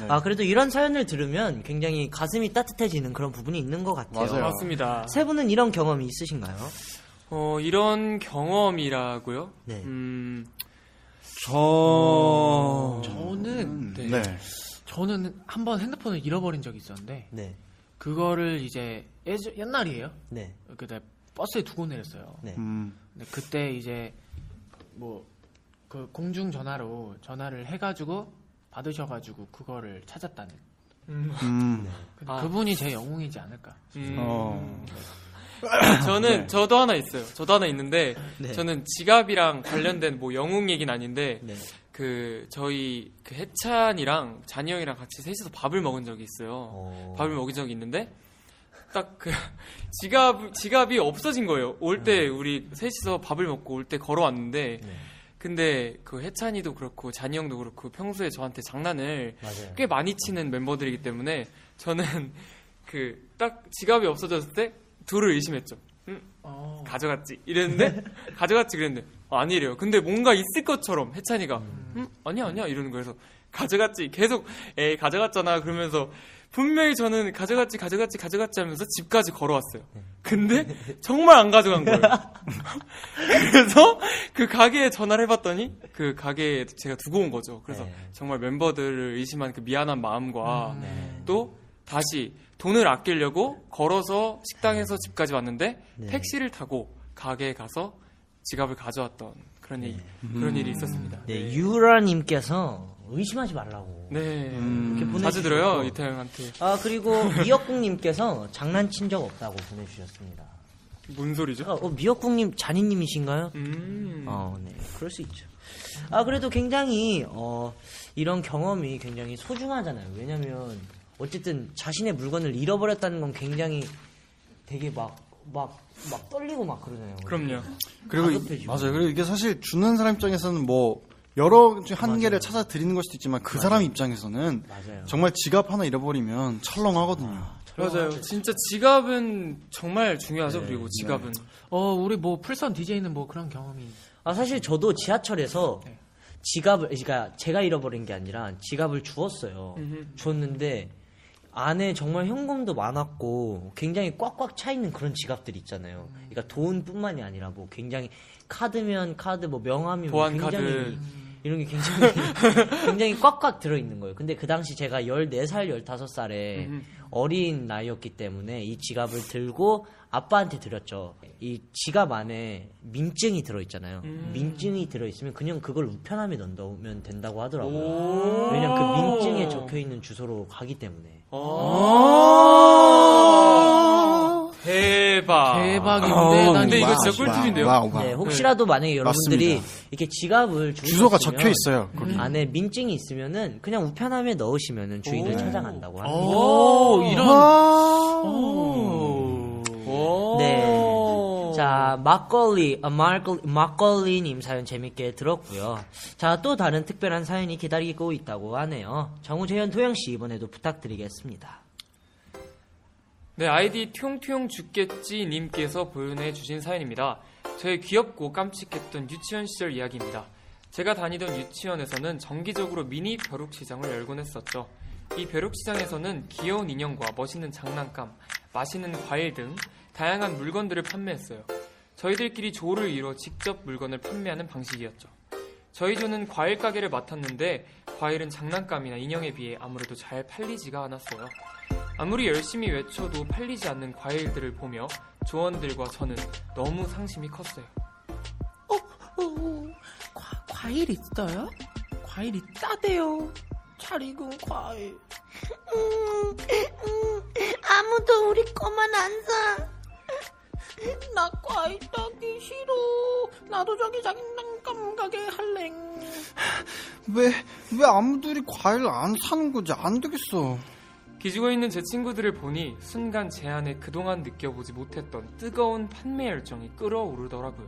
네. 아 그래도 이런 사연을 들으면 굉장히 가슴이 따뜻해지는 그런 부분이 있는 것 같아요. 맞아요. 맞습니다. 세 분은 이런 경험이 있으신가요? 어, 이런 경험이라고요? 네. 음, 저 저는 네. 네. 저는 한 번 핸드폰을 잃어버린 적이 있었는데 네. 그거를 이제 예전, 옛날이에요. 네. 그때 버스에 두고 내렸어요. 네. 음. 근데 그때 이제 뭐 그 공중 전화로 전화를 해가지고 받으셔가지고 그거를 찾았다는. 음. 근데 아. 그분이 제 영웅이지 않을까. 음. 어. 저는 저도 하나 있어요. 저도 하나 있는데 네. 저는 지갑이랑 관련된 뭐 영웅 얘기는 아닌데 네. 그 저희 그 해찬이랑 잔이 형이랑 같이 셋이서 밥을 먹은 적이 있어요. 어. 밥을 먹은 적이 있는데 딱 그 지갑 지갑이 없어진 거예요. 올 때 우리 셋이서 밥을 먹고 올 때 걸어왔는데 네. 근데 그 해찬이도 그렇고 잔이 형도 그렇고 평소에 저한테 장난을 맞아요. 꽤 많이 치는 멤버들이기 때문에 저는 그 딱 지갑이 없어졌을 때 둘을 의심했죠. 음, 어. 가져갔지 이랬는데 가져갔지 그랬는데 아니래요. 근데 뭔가 있을 것처럼 해찬이가 음, 아니야 아니야 이러는 거여서 가져갔지 계속 에 가져갔잖아 그러면서 분명히 저는 가져갔지 가져갔지 가져갔지 하면서 집까지 걸어왔어요. 근데 정말 안 가져간 거예요. 그래서 그 가게에 전화를 해봤더니 그 가게에 제가 두고 온 거죠. 그래서 네. 정말 멤버들을 의심한 그 미안한 마음과 네. 또 다시 돈을 아끼려고 걸어서 식당에서 집까지 왔는데 네. 택시를 타고 가게에 가서 지갑을 가져왔던 그런 일, 그런 일이 있었습니다. 네, 유라님께서 의심하지 말라고. 네. 이렇게 보내주셨고. 자주 들어요 이태 형한테 아 그리고 미역국님께서 장난친 적 없다고 보내주셨습니다. 뭔 소리죠? 아, 어, 미역국님 잔인님이신가요? 음. 어, 네, 그럴 수 있죠. 아 그래도 굉장히 어 이런 경험이 굉장히 소중하잖아요. 왜냐면 어쨌든 자신의 물건을 잃어버렸다는 건 굉장히 되게 막 막 막 떨리고 막 그러잖아요. 그럼요. 그리고 이-. 맞아요. 그리고 이게 사실 주는 사람 입장에서는 뭐 여러 중에 한 개를 찾아 드리는 걸 수도 있지만 그 사람 입장에서는 맞아요. 정말 지갑 하나 잃어버리면 철렁하거든요. 맞아요. 진짜 지갑은 정말 중요하죠. 그리고 지갑은 어 우리 뭐 풀선 DJ는 뭐 그런 경험이 아 사실 저도 지하철에서 네. 지갑을 그러니까 제가 잃어버린 게 아니라 지갑을 주었어요. 주었는데 안에 정말 현금도 많았고 굉장히 꽉꽉 차 있는 그런 지갑들이 있잖아요. 그러니까 돈뿐만이 아니라 뭐 굉장히 카드면 카드 뭐 명함이면 보안 굉장히 카드. 이런 게 굉장히 굉장히 꽉꽉 들어 있는 거예요. 근데 그 당시 제가 14살, 15살에 어린 나이였기 때문에 이 지갑을 들고 아빠한테 드렸죠. 이 지갑 안에 민증이 들어 있잖아요. 민증이 들어 있으면 그냥 그걸 우편함에 넣으면 된다고 하더라고요. 왜냐면 그 민증에 적혀 있는 주소로 가기 때문에. 아~ 대박. 대박. 대박인데 어, 난 근데 이거 와. 진짜 꿀팁인데요? Wow, wow. 네, 혹시라도 만약에 여러분들이 맞습니다. 이렇게 지갑을 주소가 적혀 있어요. 거기. 안에 민증이 있으면은 그냥 우편함에 넣으시면은 주인을 찾아간다고 합니다. 오, 이런. 아. 오. 자, 막걸리, 아, 막걸리, 막걸리님 사연 재밌게 들었고요. 자, 또 다른 특별한 사연이 기다리고 있다고 하네요. 정우재현 도영씨 이번에도 부탁드리겠습니다. 네, 아이디 퉁퉁 죽겠지 님께서 보내주신 사연입니다. 저의 귀엽고 깜찍했던 유치원 시절 이야기입니다. 제가 다니던 유치원에서는 정기적으로 미니 벼룩시장을 열곤 했었죠. 이 벼룩시장에서는 귀여운 인형과 멋있는 장난감, 맛있는 과일 등 다양한 물건들을 판매했어요. 저희들끼리 조를 이뤄 직접 물건을 판매하는 방식이었죠. 저희 조는 과일 가게를 맡았는데 과일은 장난감이나 인형에 비해 아무래도 잘 팔리지가 않았어요. 아무리 열심히 외쳐도 팔리지 않는 과일들을 보며 조원들과 저는 너무 상심이 컸어요. 어, 어, 과, 과일 있어요? 과일 있다대요. 잘 익은 과일. 음, 아무도 우리 거만 안 사. 나 과일 따기 싫어. 나도 저기 장난감 가게 할래. 왜, 왜 아무들이 과일 안 사는 거지? 안 되겠어. 기죽어 있는 제 친구들을 보니 순간 제 안에 그동안 느껴보지 못했던 뜨거운 판매 열정이 끓어오르더라고요.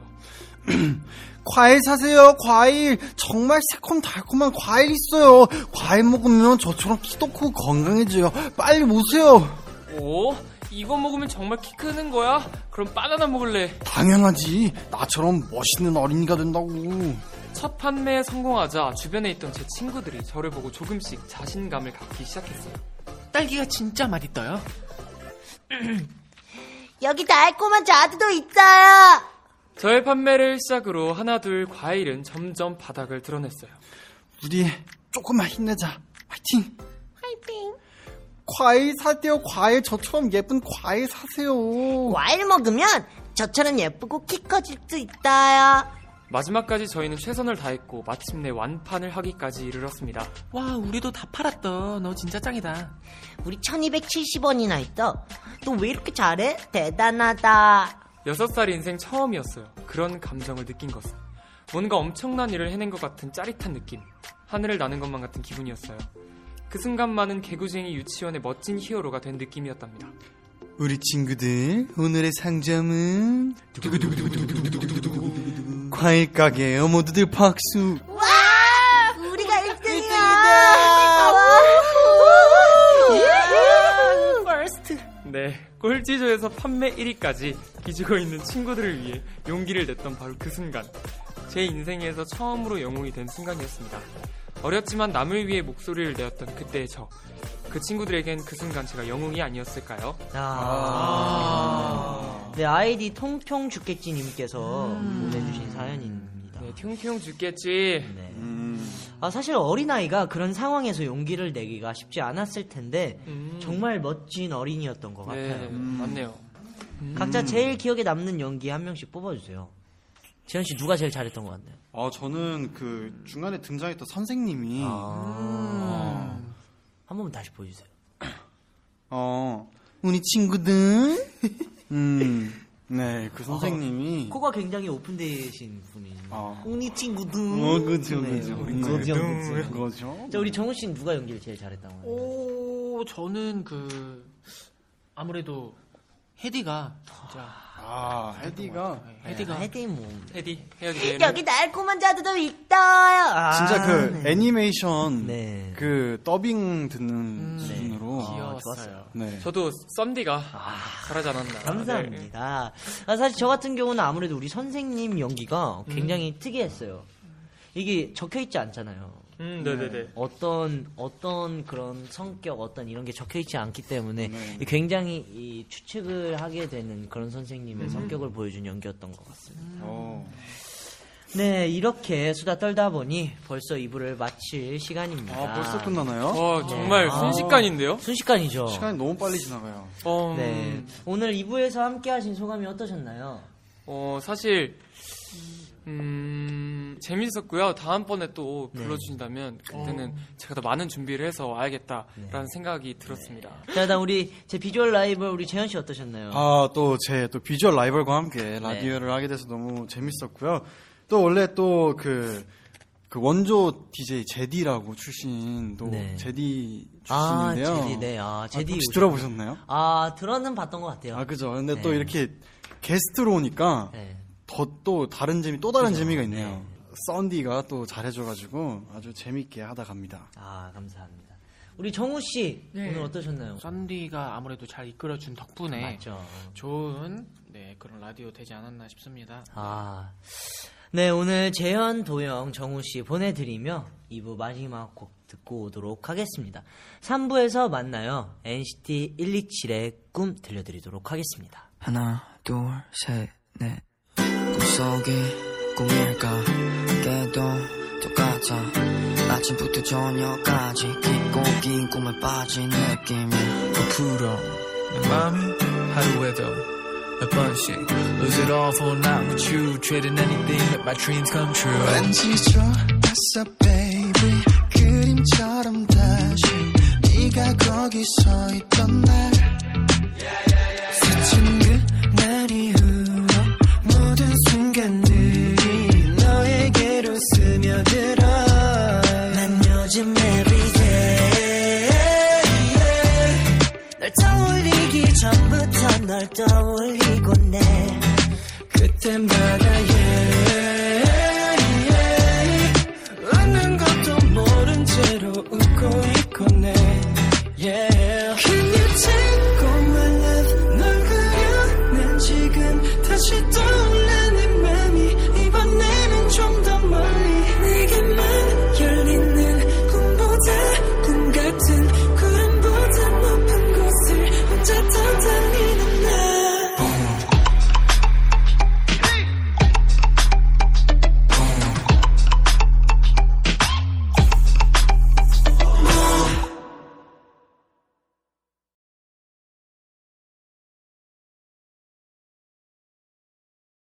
과일 사세요, 과일. 정말 새콤달콤한 과일 있어요. 과일 먹으면 저처럼 키도 크고 건강해져요. 빨리 오세요. 오, 이거 먹으면 정말 키 크는 거야? 그럼 바나나 먹을래. 당연하지. 나처럼 멋있는 어린이가 된다고. 첫 판매에 성공하자 주변에 있던 제 친구들이 저를 보고 조금씩 자신감을 갖기 시작했어요. 딸기가 진짜 맛있어요. 여기 달콤한 자두도 있어요. 저의 판매를 시작으로 하나둘 과일은 점점 바닥을 드러냈어요. 우리 조금만 힘내자. 화이팅! 화이팅. 과일 사세요, 과일. 저처럼 예쁜 과일 사세요. 과일 먹으면 저처럼 예쁘고 키 커질 수 있어요. 마지막까지 저희는 최선을 다했고 마침내 완판을 하기까지 이르렀습니다. 와, 우리도 다 팔았다. 너 진짜 짱이다. 우리 1270원이나 있어. 너왜 이렇게 잘해? 대단하다. 6살 인생 처음이었어요. 그런 감정을 느낀 것은. 뭔가 엄청난 일을 해낸 것 같은 짜릿한 느낌. 하늘을 나는 것만 같은 기분이었어요. 그 순간만은 개구쟁이 유치원의 멋진 히어로가 된 느낌이었답니다. 우리 친구들, 오늘의 상점은 과일 가게예요. 모두들 박수. 와! 우리가 1등이야. 네, 꼴찌조에서 판매 1위까지 기죽어 있는 친구들을 위해 용기를 냈던 바로 그 순간. 제 인생에서 처음으로 영웅이 된 순간이었습니다. 어렸지만 남을 위해 목소리를 내었던 그때의 저. 그 친구들에겐 그 순간 제가 영웅이 아니었을까요? 아. 네, 아이디 통통 죽겠지님께서 음. 보내주신 사연입니다. 네, 퉁퉁 죽겠지. 네. 음. 아, 사실 어린아이가 그런 상황에서 용기를 내기가 쉽지 않았을 텐데, 음. 정말 멋진 어린이였던 것 네, 같아요. 맞네요. 각자 제일 기억에 남는 연기 한 명씩 뽑아주세요. 재현 씨 누가 제일 잘했던 것 같나요? 아, 저는 그 중간에 등장했던 선생님이 아. 한 번만 다시 보여주세요. 어, 우리 친구들. 음, 네, 그 선생님이. 코가 굉장히 오픈되신 분이. 어, 우리 친구들. 어, 그죠, 네, 그죠. 그죠, 그죠. 자, 우리 정우 씨는 누가 연기를 제일 잘했다고 하나요? 오, 저는 그 아무래도 헤디가 진짜 아, 헤디가. 헤디가 헤디 뭐. 헤디, 헤어지게. 여기 달콤한 자두도 있어요. 진짜 그 네. 애니메이션 네. 그 더빙 듣는 수준으로. 귀여웠어요. 네. 저도 썸디가 잘하지 않았나. 네. 감사합니다. 아, 사실 저 같은 경우는 아무래도 우리 선생님 연기가 굉장히 특이했어요. 이게 적혀 있지 않잖아요. 음, 네네네. 어떤 어떤 그런 성격 어떤 이런 게 적혀 있지 않기 때문에 네. 굉장히 이 추측을 하게 되는 그런 선생님의 성격을 보여준 연기였던 것 같습니다. 어. 네 이렇게 수다 떨다 보니 벌써 2부를 마칠 시간입니다. 아, 벌써 끝나나요? 어, 정말 아. 순식간인데요? 순식간이죠. 시간이 너무 빨리 지나가요. 어, 네 오늘 2부에서 함께 하신 소감이 어떠셨나요? 어, 사실, 음, 재밌었고요. 다음번에 또 네. 불러주신다면 그때는 제가 더 많은 준비를 해서 와야겠다라는 생각이 들었습니다. 자, 일단 우리 제 비주얼 라이벌 우리 재현 씨 어떠셨나요? 아, 또 제 또 비주얼 라이벌과 함께 라디오를 하게 돼서 너무 재밌었고요. 또 원래 또그 그 원조 DJ 제디라고 출신 또 네. 제디 아, 출신인데요. 제디, 네. 아, 제디 혹시 오셨- 들어보셨나요? 아, 들어는 봤던 것 같아요. 아, 그죠. 근데 네. 또 이렇게 게스트로 오니까 네. 더또 다른 재미, 또 다른 재미가 있네요. 썬디가 또 잘해줘가지고 아주 재밌게 하다 갑니다. 아, 감사합니다. 우리 정우 씨 네. 오늘 어떠셨나요? 썬디가 아무래도 잘 이끌어준 덕분에 맞죠. 좋은 네 그런 라디오 되지 않았나 싶습니다. 아, 네 오늘 재현, 도영, 정우 씨 보내드리며 2부 마지막 곡 듣고 오도록 하겠습니다. 3부에서 만나요. NCT 127의 꿈 들려드리도록 하겠습니다. 하나 둘 셋 넷 꿈속이 꿈일까 깨도 똑같아 아침부터 저녁까지 깊고 긴 꿈에 빠진 느낌이 부풀어 내 맘이 하루에도 몇 번씩 Lose it all for not with you Trading anything let my dreams come true 왠지 좋았어 baby 그림처럼 다시 네가 거기 서 있던 날